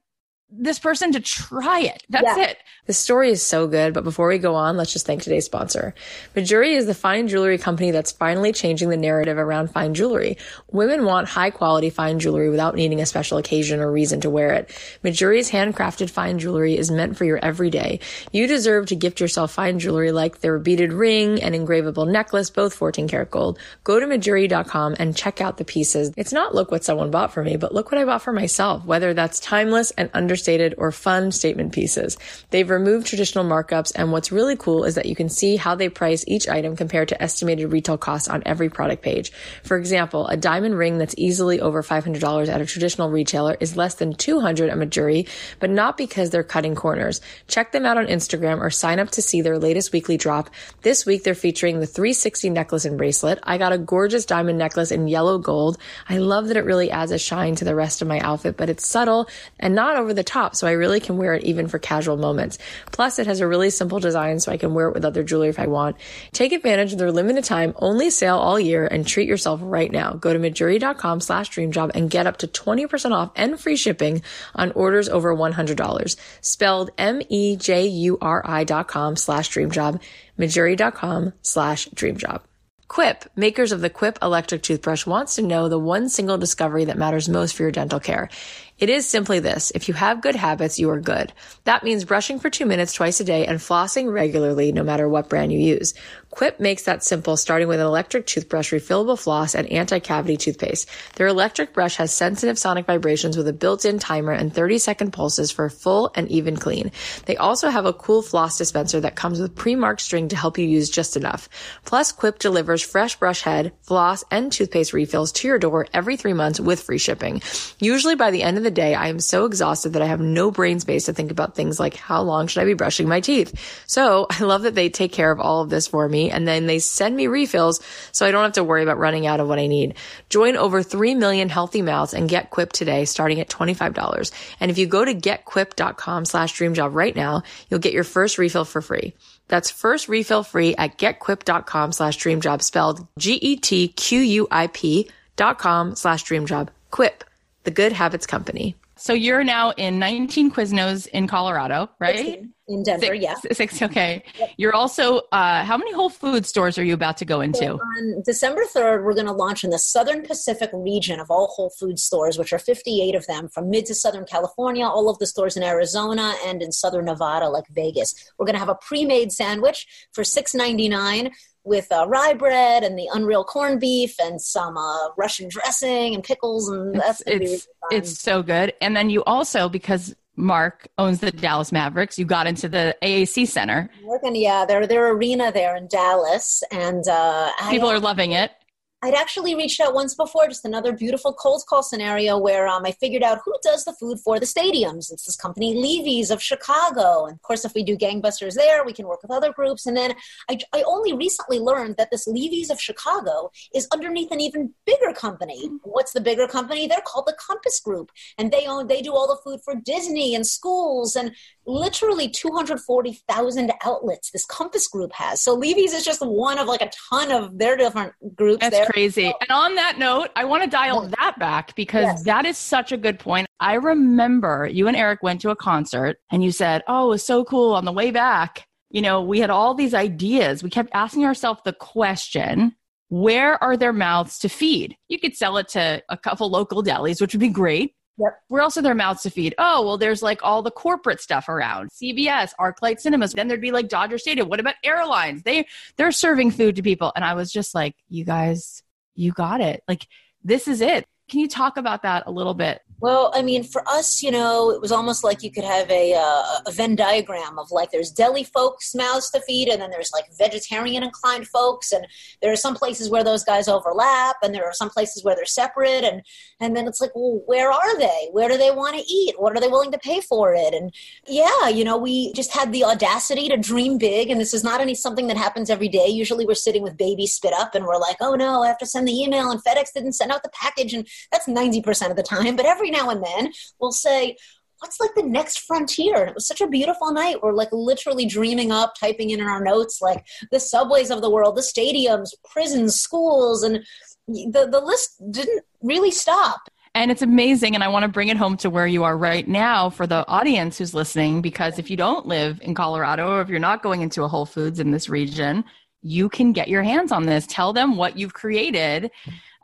this person to try it. That's yeah. it. The story is so good, but before we go on, let's just thank today's sponsor. Mejuri is the fine jewelry company that's finally changing the narrative around fine jewelry. Women want high quality fine jewelry without needing a special occasion or reason to wear it. Mejuri's handcrafted fine jewelry is meant for your everyday. You deserve to gift yourself fine jewelry like their beaded ring and engravable necklace, both 14 karat gold. Go to mejuri.com and check out the pieces. It's not look what someone bought for me, but look what I bought for myself, whether that's timeless and understated or fun statement pieces. They've removed traditional markups. And what's really cool is that you can see how they price each item compared to estimated retail costs on every product page. For example, a diamond ring that's easily over $500 at a traditional retailer is less than 200 at Mejuri, but not because they're cutting corners. Check them out on Instagram or sign up to see their latest weekly drop. This week they're featuring the 360 necklace and bracelet. I got a gorgeous diamond necklace in yellow gold. I love that it really adds a shine to the rest of my outfit, but it's subtle and not over the top, so I really can wear it even for casual moments. Plus, it has a really simple design so I can wear it with other jewelry if I want. Take advantage of their limited time, only sale all year and treat yourself right now. Go to mejuri.com slash dreamjob and get up to 20% off and free shipping on orders over $100. Spelled M-E-J-U-R-I dot com slash dreamjob, mejuri.com slash dreamjob. Quip, makers of the Quip electric toothbrush, wants to know the one single discovery that matters most for your dental care. It is simply this. If you have good habits, you are good. That means brushing for two minutes twice a day and flossing regularly, no matter what brand you use. Quip makes that simple, starting with an electric toothbrush, refillable floss, and anti-cavity toothpaste. Their electric brush has sensitive sonic vibrations with a built-in timer and 30-second pulses for a full and even clean. They also have a cool floss dispenser that comes with pre-marked string to help you use just enough. Plus, Quip delivers fresh brush head, floss, and toothpaste refills to your door every three months with free shipping. Usually by the end of the day, I am so exhausted that I have no brain space to think about things like how long should I be brushing my teeth? So *laughs* I love that they take care of all of this for me and then they send me refills so I don't have to worry about running out of what I need. Join over 3 million healthy mouths and get Quip today starting at $25. And if you go to getquip.com slash dreamjob right now, you'll get your first refill for free. That's first refill free at getquip.com slash dreamjob spelled G-E-T-Q-U-I-P dot com slash dreamjob. Quip the Good Habits Company. So you're now in 19 Quiznos in Colorado, right? In Denver, six, yeah. Six, okay. Yep. You're also, uh, how many Whole Food stores are you about to go into? So on December 3rd, we're going to launch in the Southern Pacific region of all Whole Food stores, which are 58 of them from mid to Southern California, all of the stores in Arizona and in Southern Nevada, like Vegas. We're going to have a pre made sandwich for $6.99 with uh, rye bread and the unreal corned beef and some uh, Russian dressing and pickles, and that's it's really it's so good. And then you also because Mark owns the Dallas Mavericks, you got into the AAC Center. Working, yeah, their their arena there in Dallas, and uh, people I, are loving it. I'd actually reached out once before, just another beautiful cold call scenario where um, I figured out who does the food for the stadiums. It's this company, Levy's of Chicago. And of course, if we do gangbusters there, we can work with other groups. And then I, I only recently learned that this Levy's of Chicago is underneath an even bigger company. What's the bigger company? They're called the Compass Group. And they own, they do all the food for Disney and schools and literally 240,000 outlets this Compass Group has. So Levy's is just one of like a ton of their different groups That's there crazy. And on that note, I want to dial that back because yes. that is such a good point. I remember you and Eric went to a concert and you said, Oh, it was so cool on the way back. You know, we had all these ideas. We kept asking ourselves the question, where are their mouths to feed? You could sell it to a couple local delis, which would be great. Yep. Where else are their mouths to feed? Oh, well, there's like all the corporate stuff around CBS, ArcLight Cinemas. Then there'd be like Dodger Stadium. What about airlines? They they're serving food to people. And I was just like, you guys, you got it. Like this is it. Can you talk about that a little bit? Well, I mean, for us, you know, it was almost like you could have a, uh, a Venn diagram of like there's deli folks' mouths to feed, and then there's like vegetarian inclined folks, and there are some places where those guys overlap, and there are some places where they're separate, and and then it's like, well, where are they? Where do they want to eat? What are they willing to pay for it? And yeah, you know, we just had the audacity to dream big, and this is not any something that happens every day. Usually, we're sitting with baby spit up, and we're like, oh no, I have to send the email, and FedEx didn't send out the package, and that's ninety percent of the time, but every every now and then we'll say, what's like the next frontier? And it was such a beautiful night. We're like literally dreaming up, typing in our notes, like the subways of the world, the stadiums, prisons, schools, and the, the list didn't really stop. And it's amazing. And I want to bring it home to where you are right now for the audience who's listening, because if you don't live in Colorado or if you're not going into a Whole Foods in this region, you can get your hands on this. Tell them what you've created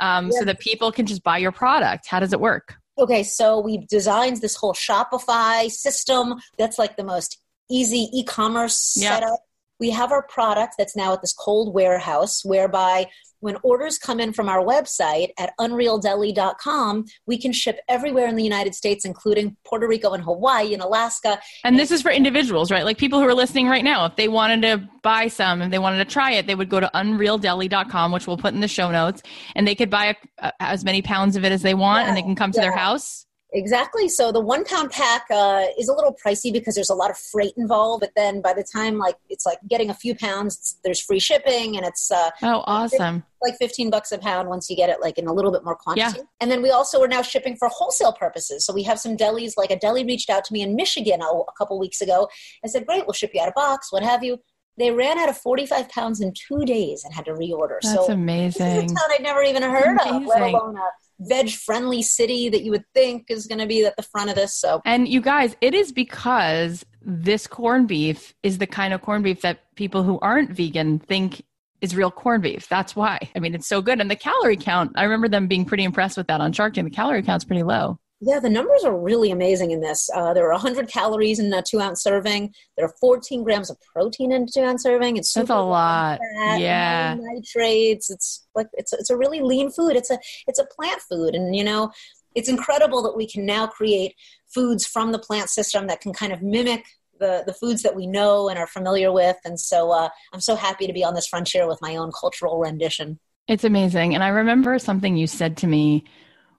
um, yes. so that people can just buy your product. How does it work? Okay, so we've designed this whole Shopify system that's like the most easy e commerce setup. We have our product that's now at this cold warehouse whereby when orders come in from our website at unrealdeli.com, we can ship everywhere in the United States, including Puerto Rico and Hawaii and Alaska. And this is for individuals, right? Like people who are listening right now, if they wanted to buy some, if they wanted to try it, they would go to unrealdeli.com, which we'll put in the show notes, and they could buy a, as many pounds of it as they want, yeah, and they can come to yeah. their house. Exactly. So the one pound pack uh, is a little pricey because there's a lot of freight involved. But then by the time like it's like getting a few pounds, there's free shipping and it's uh, oh awesome like 15 bucks a pound once you get it like in a little bit more quantity. Yeah. And then we also are now shipping for wholesale purposes. So we have some delis like a deli reached out to me in Michigan a, a couple weeks ago. and said, great, we'll ship you out a box, what have you. They ran out of 45 pounds in two days and had to reorder. That's so amazing. This is a town I'd never even heard amazing. of, let alone a veg friendly city that you would think is going to be at the front of this. So, and you guys, it is because this corned beef is the kind of corned beef that people who aren't vegan think is real corned beef. That's why. I mean, it's so good. And the calorie count, I remember them being pretty impressed with that on Shark Tank. The calorie count's pretty low. Yeah, the numbers are really amazing in this. Uh, there are 100 calories in a two ounce serving. There are 14 grams of protein in a two ounce serving. It's super that's a lot. Fat, yeah, nitrates. It's like it's it's a really lean food. It's a it's a plant food, and you know, it's incredible that we can now create foods from the plant system that can kind of mimic the the foods that we know and are familiar with. And so uh, I'm so happy to be on this frontier with my own cultural rendition. It's amazing, and I remember something you said to me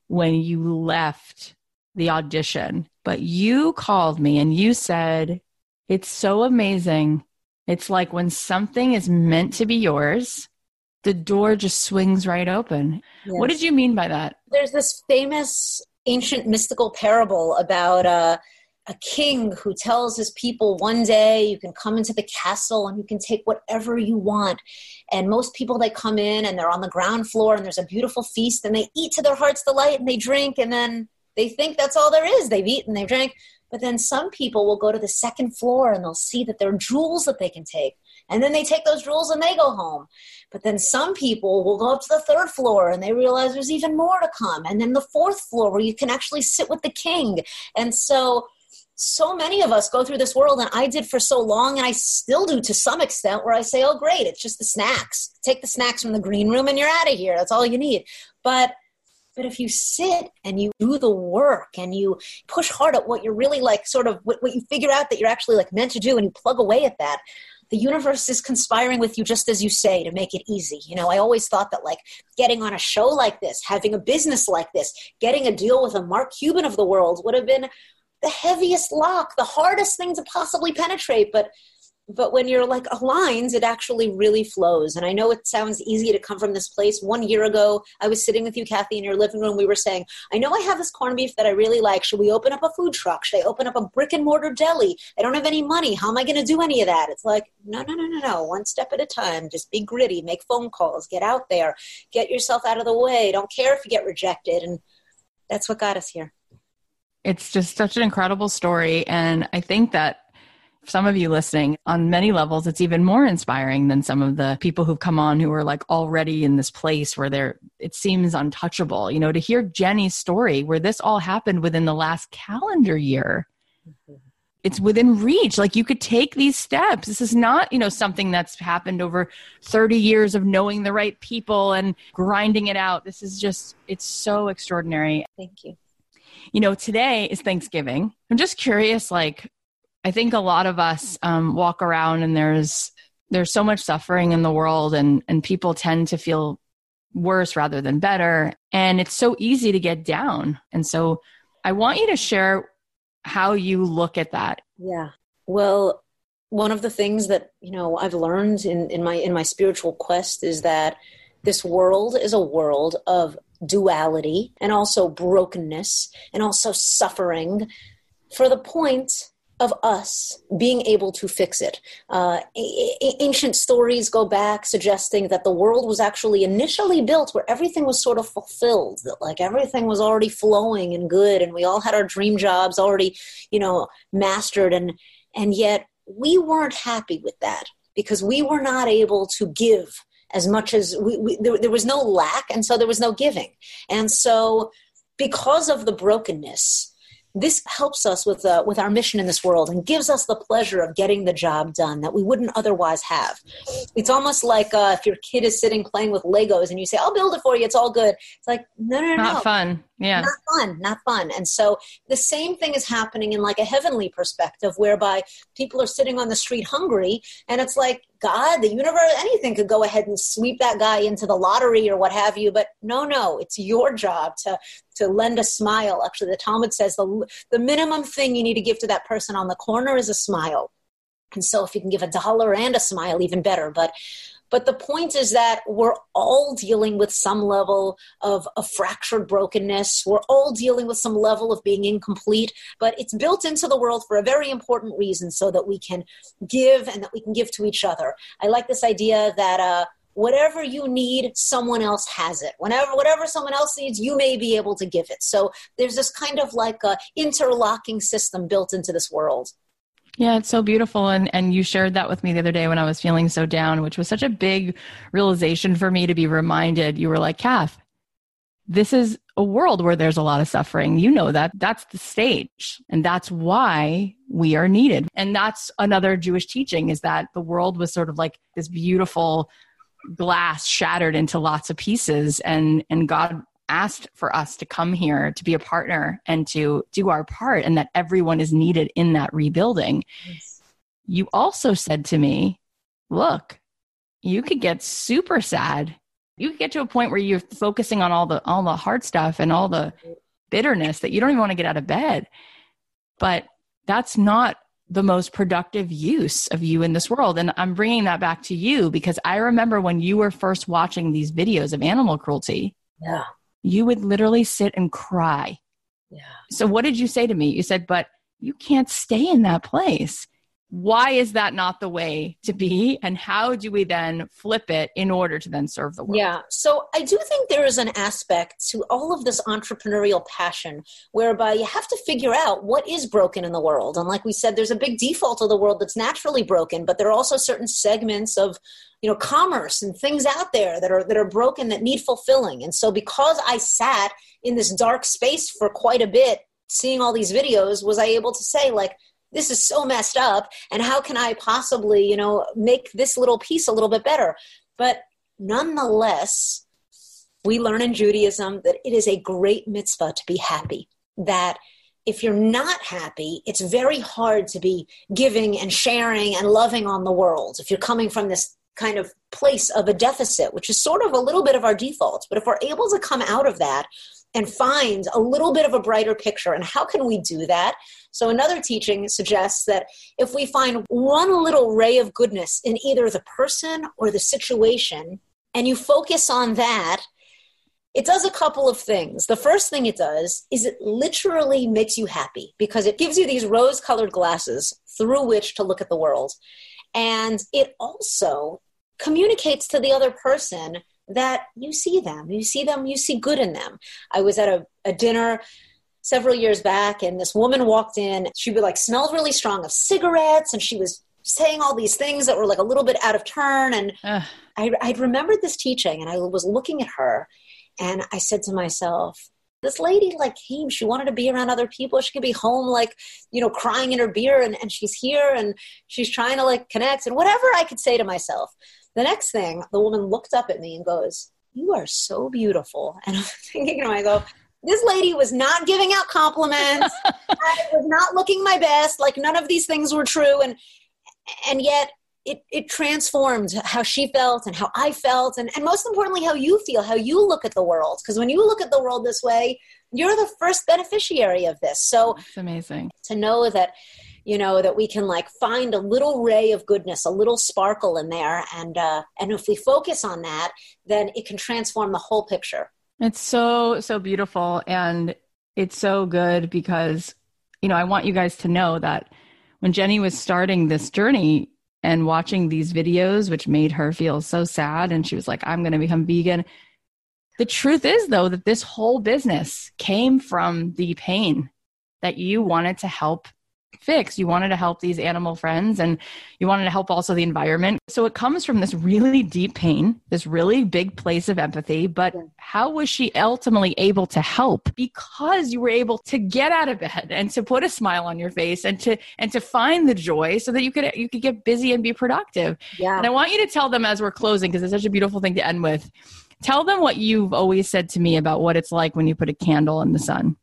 when you left the audition, but you called me and you said, It's so amazing. It's like when something is meant to be yours, the door just swings right open. Yes. What did you mean by that? There's this famous ancient mystical parable about uh, a king who tells his people one day you can come into the castle and you can take whatever you want. And most people they come in and they're on the ground floor and there's a beautiful feast and they eat to their heart's delight and they drink and then they think that's all there is. They've eaten they've drank. But then some people will go to the second floor and they'll see that there are jewels that they can take. And then they take those jewels and they go home. But then some people will go up to the third floor and they realize there's even more to come. And then the fourth floor where you can actually sit with the king. And so so many of us go through this world and i did for so long and i still do to some extent where i say oh great it's just the snacks. Take the snacks from the green room and you're out of here. That's all you need. But but if you sit and you do the work and you push hard at what you're really like sort of what, what you figure out that you're actually like meant to do and you plug away at that the universe is conspiring with you just as you say to make it easy. You know i always thought that like getting on a show like this having a business like this getting a deal with a mark cuban of the world would have been the heaviest lock, the hardest thing to possibly penetrate. But but when you're like aligned, it actually really flows. And I know it sounds easy to come from this place. One year ago, I was sitting with you, Cathy, in your living room. We were saying, I know I have this corned beef that I really like. Should we open up a food truck? Should I open up a brick and mortar deli? I don't have any money. How am I going to do any of that? It's like, no, no, no, no, no. One step at a time. Just be gritty. Make phone calls. Get out there. Get yourself out of the way. Don't care if you get rejected. And that's what got us here it's just such an incredible story. And I think that some of you listening on many levels, it's even more inspiring than some of the people who've come on who are like already in this place where they're, it seems untouchable. You know, to hear Jenny's story where this all happened within the last calendar year. Mm-hmm. It's within reach. Like you could take these steps. This is not, you know, something that's happened over 30 years of knowing the right people and grinding it out. This is just, it's so extraordinary. Thank you you know, today is Thanksgiving. I'm just curious, like, I think a lot of us um, walk around and there's there's so much suffering in the world and and people tend to feel worse rather than better. And it's so easy to get down. And so i want you to share how you look at that. Yeah. Well one of the things that you know i've learned in, in my in my spiritual quest is that this world is a world of duality and also brokenness and also suffering for the point of us being able to fix it. Uh, ancient stories go back suggesting that the world was actually initially built where everything was sort of fulfilled, that like everything was already flowing and good, and we all had our dream jobs already, you know, mastered, and and yet we weren't happy with that because we were not able to give as much as we, we there, there was no lack, and so there was no giving, and so because of the brokenness this helps us with uh, with our mission in this world and gives us the pleasure of getting the job done that we wouldn't otherwise have. It's almost like uh, if your kid is sitting playing with Legos and you say, "I'll build it for you. It's all good." It's like no, no, no, not fun. Yeah, not fun, not fun. And so the same thing is happening in like a heavenly perspective, whereby people are sitting on the street hungry, and it's like God, the universe, anything could go ahead and sweep that guy into the lottery or what have you. But no, no, it's your job to to lend a smile. Actually, the Talmud says the the minimum thing you need to give to that person on the corner is a smile. And so, if you can give a dollar and a smile, even better. But but the point is that we're all dealing with some level of, a fractured brokenness. We're all dealing with some level of being incomplete, but it's built into the world for a very important reason so that we can give and that we can give to each other. I like this idea that, uh, whatever you need someone else has it whenever whatever someone else needs you may be able to give it so there's this kind of like a interlocking system built into this world yeah, it's so beautiful. And, and you shared that with me the other day when I was feeling so down, which was such a big realization for me to be reminded. You were like, Cath, this is a world where there's a lot of suffering. You know that. That's the stage. And that's why we are needed. And that's another Jewish teaching is that the world was sort of like this beautiful glass shattered into lots of pieces and and God asked for us to come here to be a partner and to do our part and that everyone is needed in that rebuilding. Yes. You also said to me, look, you could get super sad. You could get to a point where you're focusing on all the all the hard stuff and all the bitterness that you don't even want to get out of bed. But that's not the most productive use of you in this world. And I'm bringing that back to you because I remember when you were first watching these videos of animal cruelty. Yeah you would literally sit and cry. Yeah. So what did you say to me? You said, but you can't stay in that place. Why is that not the way to be? And how do we then flip it in order to then serve the world? Yeah. So I do think there is an aspect to all of this entrepreneurial passion whereby you have to figure out what is broken in the world. And like we said, there's a big default of the world that's naturally broken, but there are also certain segments of you know commerce and things out there that are that are broken that need fulfilling and so because i sat in this dark space for quite a bit seeing all these videos was i able to say like this is so messed up and how can i possibly you know make this little piece a little bit better but nonetheless we learn in judaism that it is a great mitzvah to be happy that if you're not happy, it's very hard to be giving and sharing and loving on the world. If you're coming from this kind of place of a deficit, which is sort of a little bit of our default. But if we're able to come out of that and find a little bit of a brighter picture, and how can we do that? So, another teaching suggests that if we find one little ray of goodness in either the person or the situation, and you focus on that, it does a couple of things. The first thing it does is it literally makes you happy because it gives you these rose colored glasses through which to look at the world. And it also communicates to the other person that you see them, you see them, you see good in them. I was at a, a dinner several years back and this woman walked in she would like smelled really strong of cigarettes and she was saying all these things that were like a little bit out of turn and I, i'd remembered this teaching and i was looking at her and i said to myself this lady like came she wanted to be around other people she could be home like you know crying in her beer and, and she's here and she's trying to like connect and whatever i could say to myself the next thing, the woman looked up at me and goes, You are so beautiful. And *laughs* I'm thinking to myself, this lady was not giving out compliments. *laughs* I was not looking my best. Like none of these things were true. And and yet it, it transformed how she felt and how I felt, and, and most importantly, how you feel, how you look at the world. Because when you look at the world this way, you're the first beneficiary of this. So it's amazing to know that you know that we can like find a little ray of goodness a little sparkle in there and uh and if we focus on that then it can transform the whole picture it's so so beautiful and it's so good because you know, I want you guys to know that when Jenny was starting this journey and watching these videos, which made her feel so sad, and she was like, I'm going to become vegan. The truth is, though, that this whole business came from the pain that you wanted to help fix. You wanted to help these animal friends and you wanted to help also the environment. So it comes from this really deep pain, this really big place of empathy. But how was she ultimately able to help? Because you were able to get out of bed and to put a smile on your face and to and to find the joy so that you could you could get busy and be productive. Yeah. And I want you to tell them as we're closing, because it's such a beautiful thing to end with. Tell them what you've always said to me about what it's like when you put a candle in the sun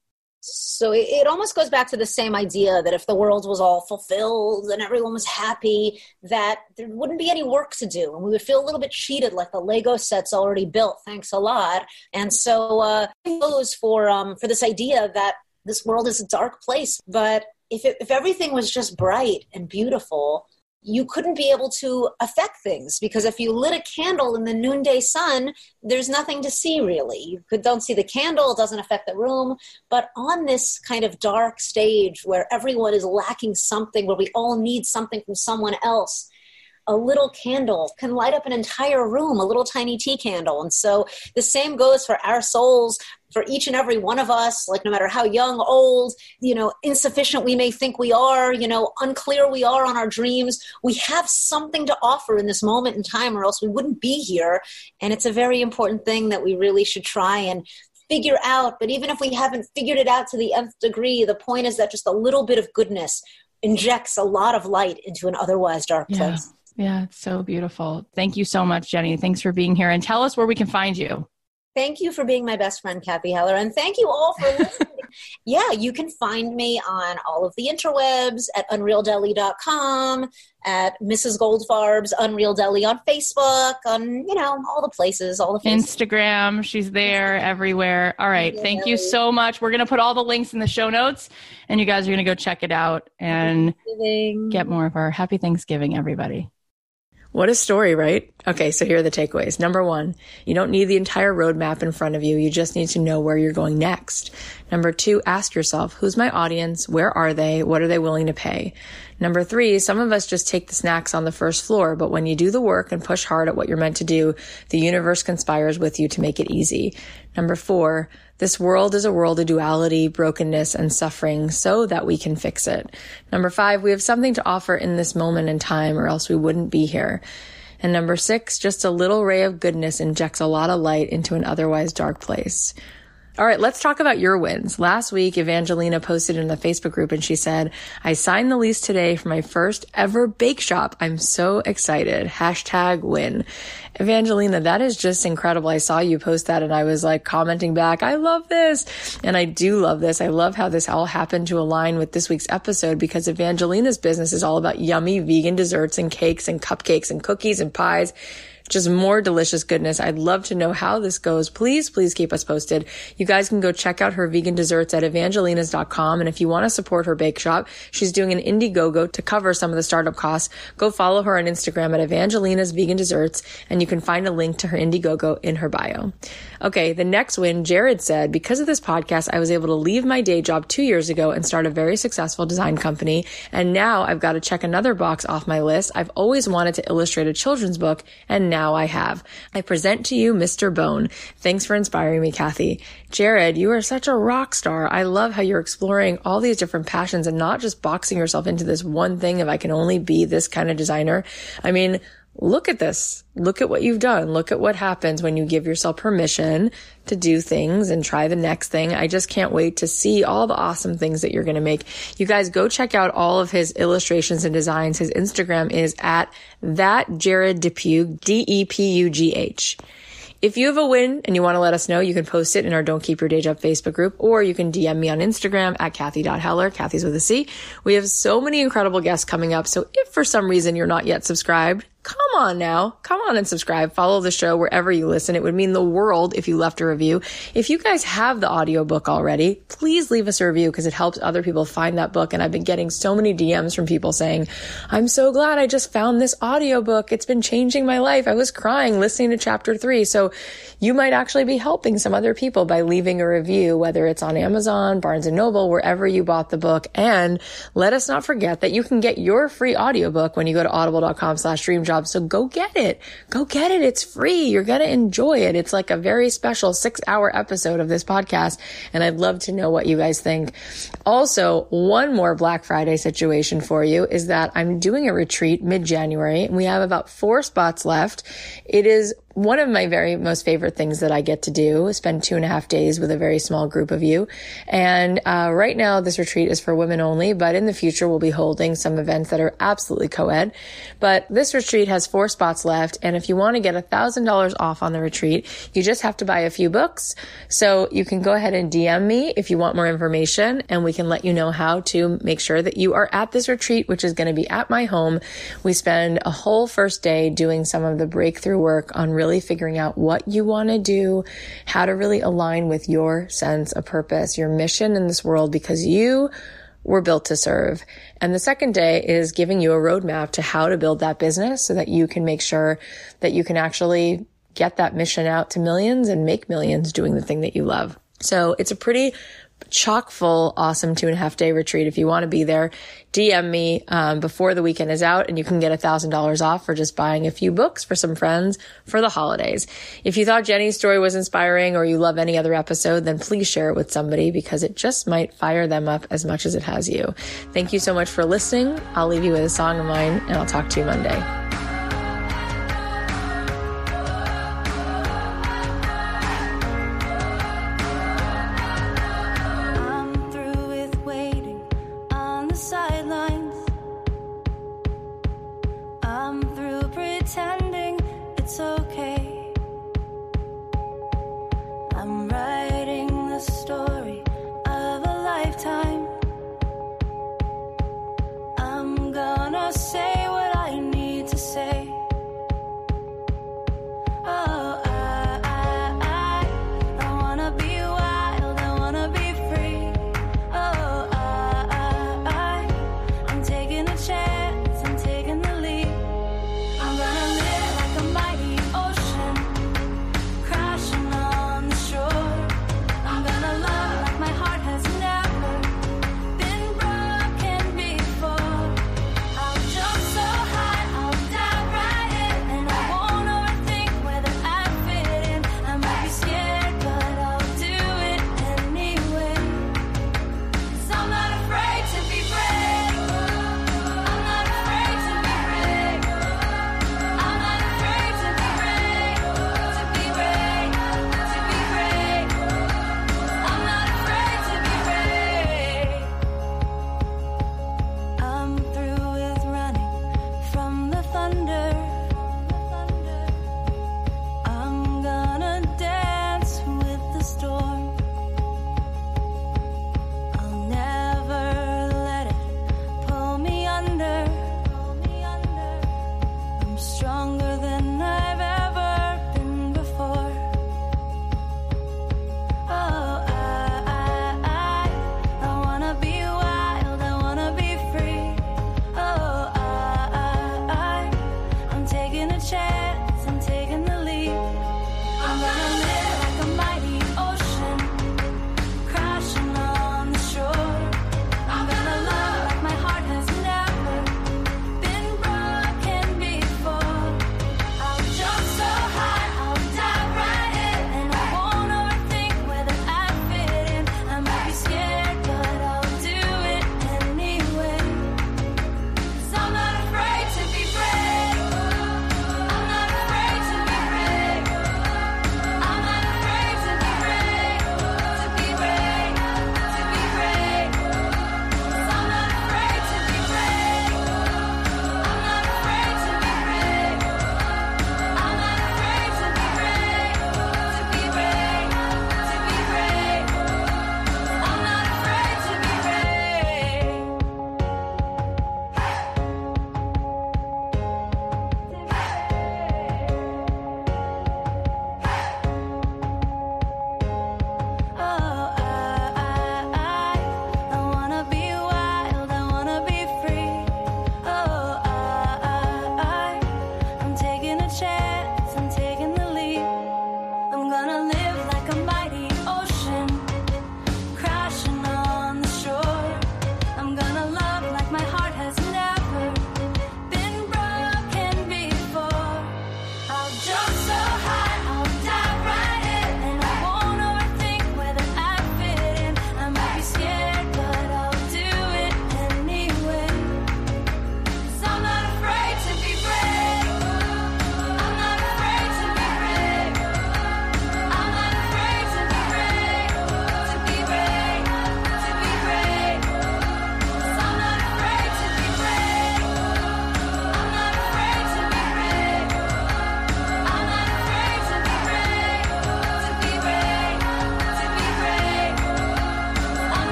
so it, it, almost goes back to the same idea that if the world was all fulfilled and everyone was happy that there wouldn't be any work to do and we would feel a little bit cheated like the lego set's already built. Thanks a lot. And so uh goes for um for this idea that this world is a dark place but if it, if everything was just bright and beautiful you couldn't be able to affect things because if you lit a candle in the noonday sun, there's nothing to see really. You could, don't see the candle, it doesn't affect the room. But on this kind of dark stage where everyone is lacking something, where we all need something from someone else, a little candle can light up an entire room, a little tiny tea candle. And so the same goes for our souls, for each and every one of us, like no matter how young, old, you know, insufficient we may think we are, you know, unclear we are on our dreams, we have something to offer in this moment in time, or else we wouldn't be here. And it's a very important thing that we really should try and figure out. But even if we haven't figured it out to the nth degree, the point is that just a little bit of goodness injects a lot of light into an otherwise dark yeah. place. Yeah, it's so beautiful. Thank you so much, Jenny. Thanks for being here. And tell us where we can find you. Thank you for being my best friend, Cathy Heller. And thank you all for listening. *laughs* yeah, you can find me on all of the interwebs at unrealdeli.com, at Mrs. Goldfarb's Unreal Deli on Facebook, on, you know, all the places, all the Facebook. Instagram. She's there everywhere. All right. Thank you so much. We're going to put all the links in the show notes, and you guys are going to go check it out and get more of our happy Thanksgiving, everybody. What a story, right? Okay, so here are the takeaways. Number one, you don't need the entire roadmap in front of you. You just need to know where you're going next. Number two, ask yourself, who's my audience? Where are they? What are they willing to pay? Number three, some of us just take the snacks on the first floor, but when you do the work and push hard at what you're meant to do, the universe conspires with you to make it easy. Number four, this world is a world of duality, brokenness, and suffering so that we can fix it. Number five, we have something to offer in this moment in time or else we wouldn't be here. And number six, just a little ray of goodness injects a lot of light into an otherwise dark place. All right, let's talk about your wins. Last week, Evangelina posted in the Facebook group and she said, I signed the lease today for my first ever bake shop. I'm so excited. Hashtag win. Evangelina, that is just incredible. I saw you post that and I was like commenting back, I love this. And I do love this. I love how this all happened to align with this week's episode because Evangelina's business is all about yummy vegan desserts and cakes and cupcakes and cookies and pies just more delicious goodness. I'd love to know how this goes. Please, please keep us posted. You guys can go check out her vegan desserts at evangelinas.com. And if you want to support her bake shop, she's doing an Indiegogo to cover some of the startup costs. Go follow her on Instagram at Evangelina's Vegan Desserts, and you can find a link to her Indiegogo in her bio. Okay, the next win, Jared said, because of this podcast, I was able to leave my day job two years ago and start a very successful design company. And now I've got to check another box off my list. I've always wanted to illustrate a children's book, and now I have. I present to you Mr. Bone. Thanks for inspiring me, Cathy. Jared, you are such a rock star. I love how you're exploring all these different passions and not just boxing yourself into this one thing if I can only be this kind of designer. I mean, look at this. Look at what you've done. Look at what happens when you give yourself permission to do things and try the next thing. I just can't wait to see all the awesome things that you're going to make. You guys go check out all of his illustrations and designs. His Instagram is at that Jared Depugh, D-E-P-U-G-H. If you have a win and you want to let us know, you can post it in our Don't Keep Your Day Job Facebook group, or you can DM me on Instagram at Cathy.Heller, Cathy's with a C. We have so many incredible guests coming up. So if for some reason you're not yet subscribed, come on now. Come on and subscribe. Follow the show wherever you listen. It would mean the world if you left a review. If you guys have the audiobook already, please leave us a review because it helps other people find that book. And I've been getting so many DMs from people saying, I'm so glad I just found this audiobook. It's been changing my life. I was crying listening to chapter three. So you might actually be helping some other people by leaving a review, whether it's on Amazon, Barnes and Noble, wherever you bought the book. And let us not forget that you can get your free audiobook when you go to audible.com slash dreamjob. So go get it. Go get it. It's free. You're going to enjoy it. It's like a very special six hour episode of this podcast. And I'd love to know what you guys think. Also, one more Black Friday situation for you is that I'm doing a retreat mid January and we have about four spots left. It is one of my very most favorite things that I get to do is spend two and a half days with a very small group of you. And uh, right now, this retreat is for women only, but in the future, we'll be holding some events that are absolutely co-ed. But this retreat has four spots left. And if you want to get a thousand dollars off on the retreat, you just have to buy a few books. So you can go ahead and DM me if you want more information and we can let you know how to make sure that you are at this retreat, which is going to be at my home. We spend a whole first day doing some of the breakthrough work on really figuring out what you want to do, how to really align with your sense of purpose, your mission in this world, because you were built to serve. And the second day is giving you a roadmap to how to build that business so that you can make sure that you can actually get that mission out to millions and make millions doing the thing that you love. So it's a pretty chock full, awesome two and a half day retreat. If you want to be there, DM me um, before the weekend is out and you can get a thousand dollars off for just buying a few books for some friends for the holidays. If you thought Jenny's story was inspiring or you love any other episode, then please share it with somebody because it just might fire them up as much as it has you. Thank you so much for listening. I'll leave you with a song of mine and I'll talk to you Monday.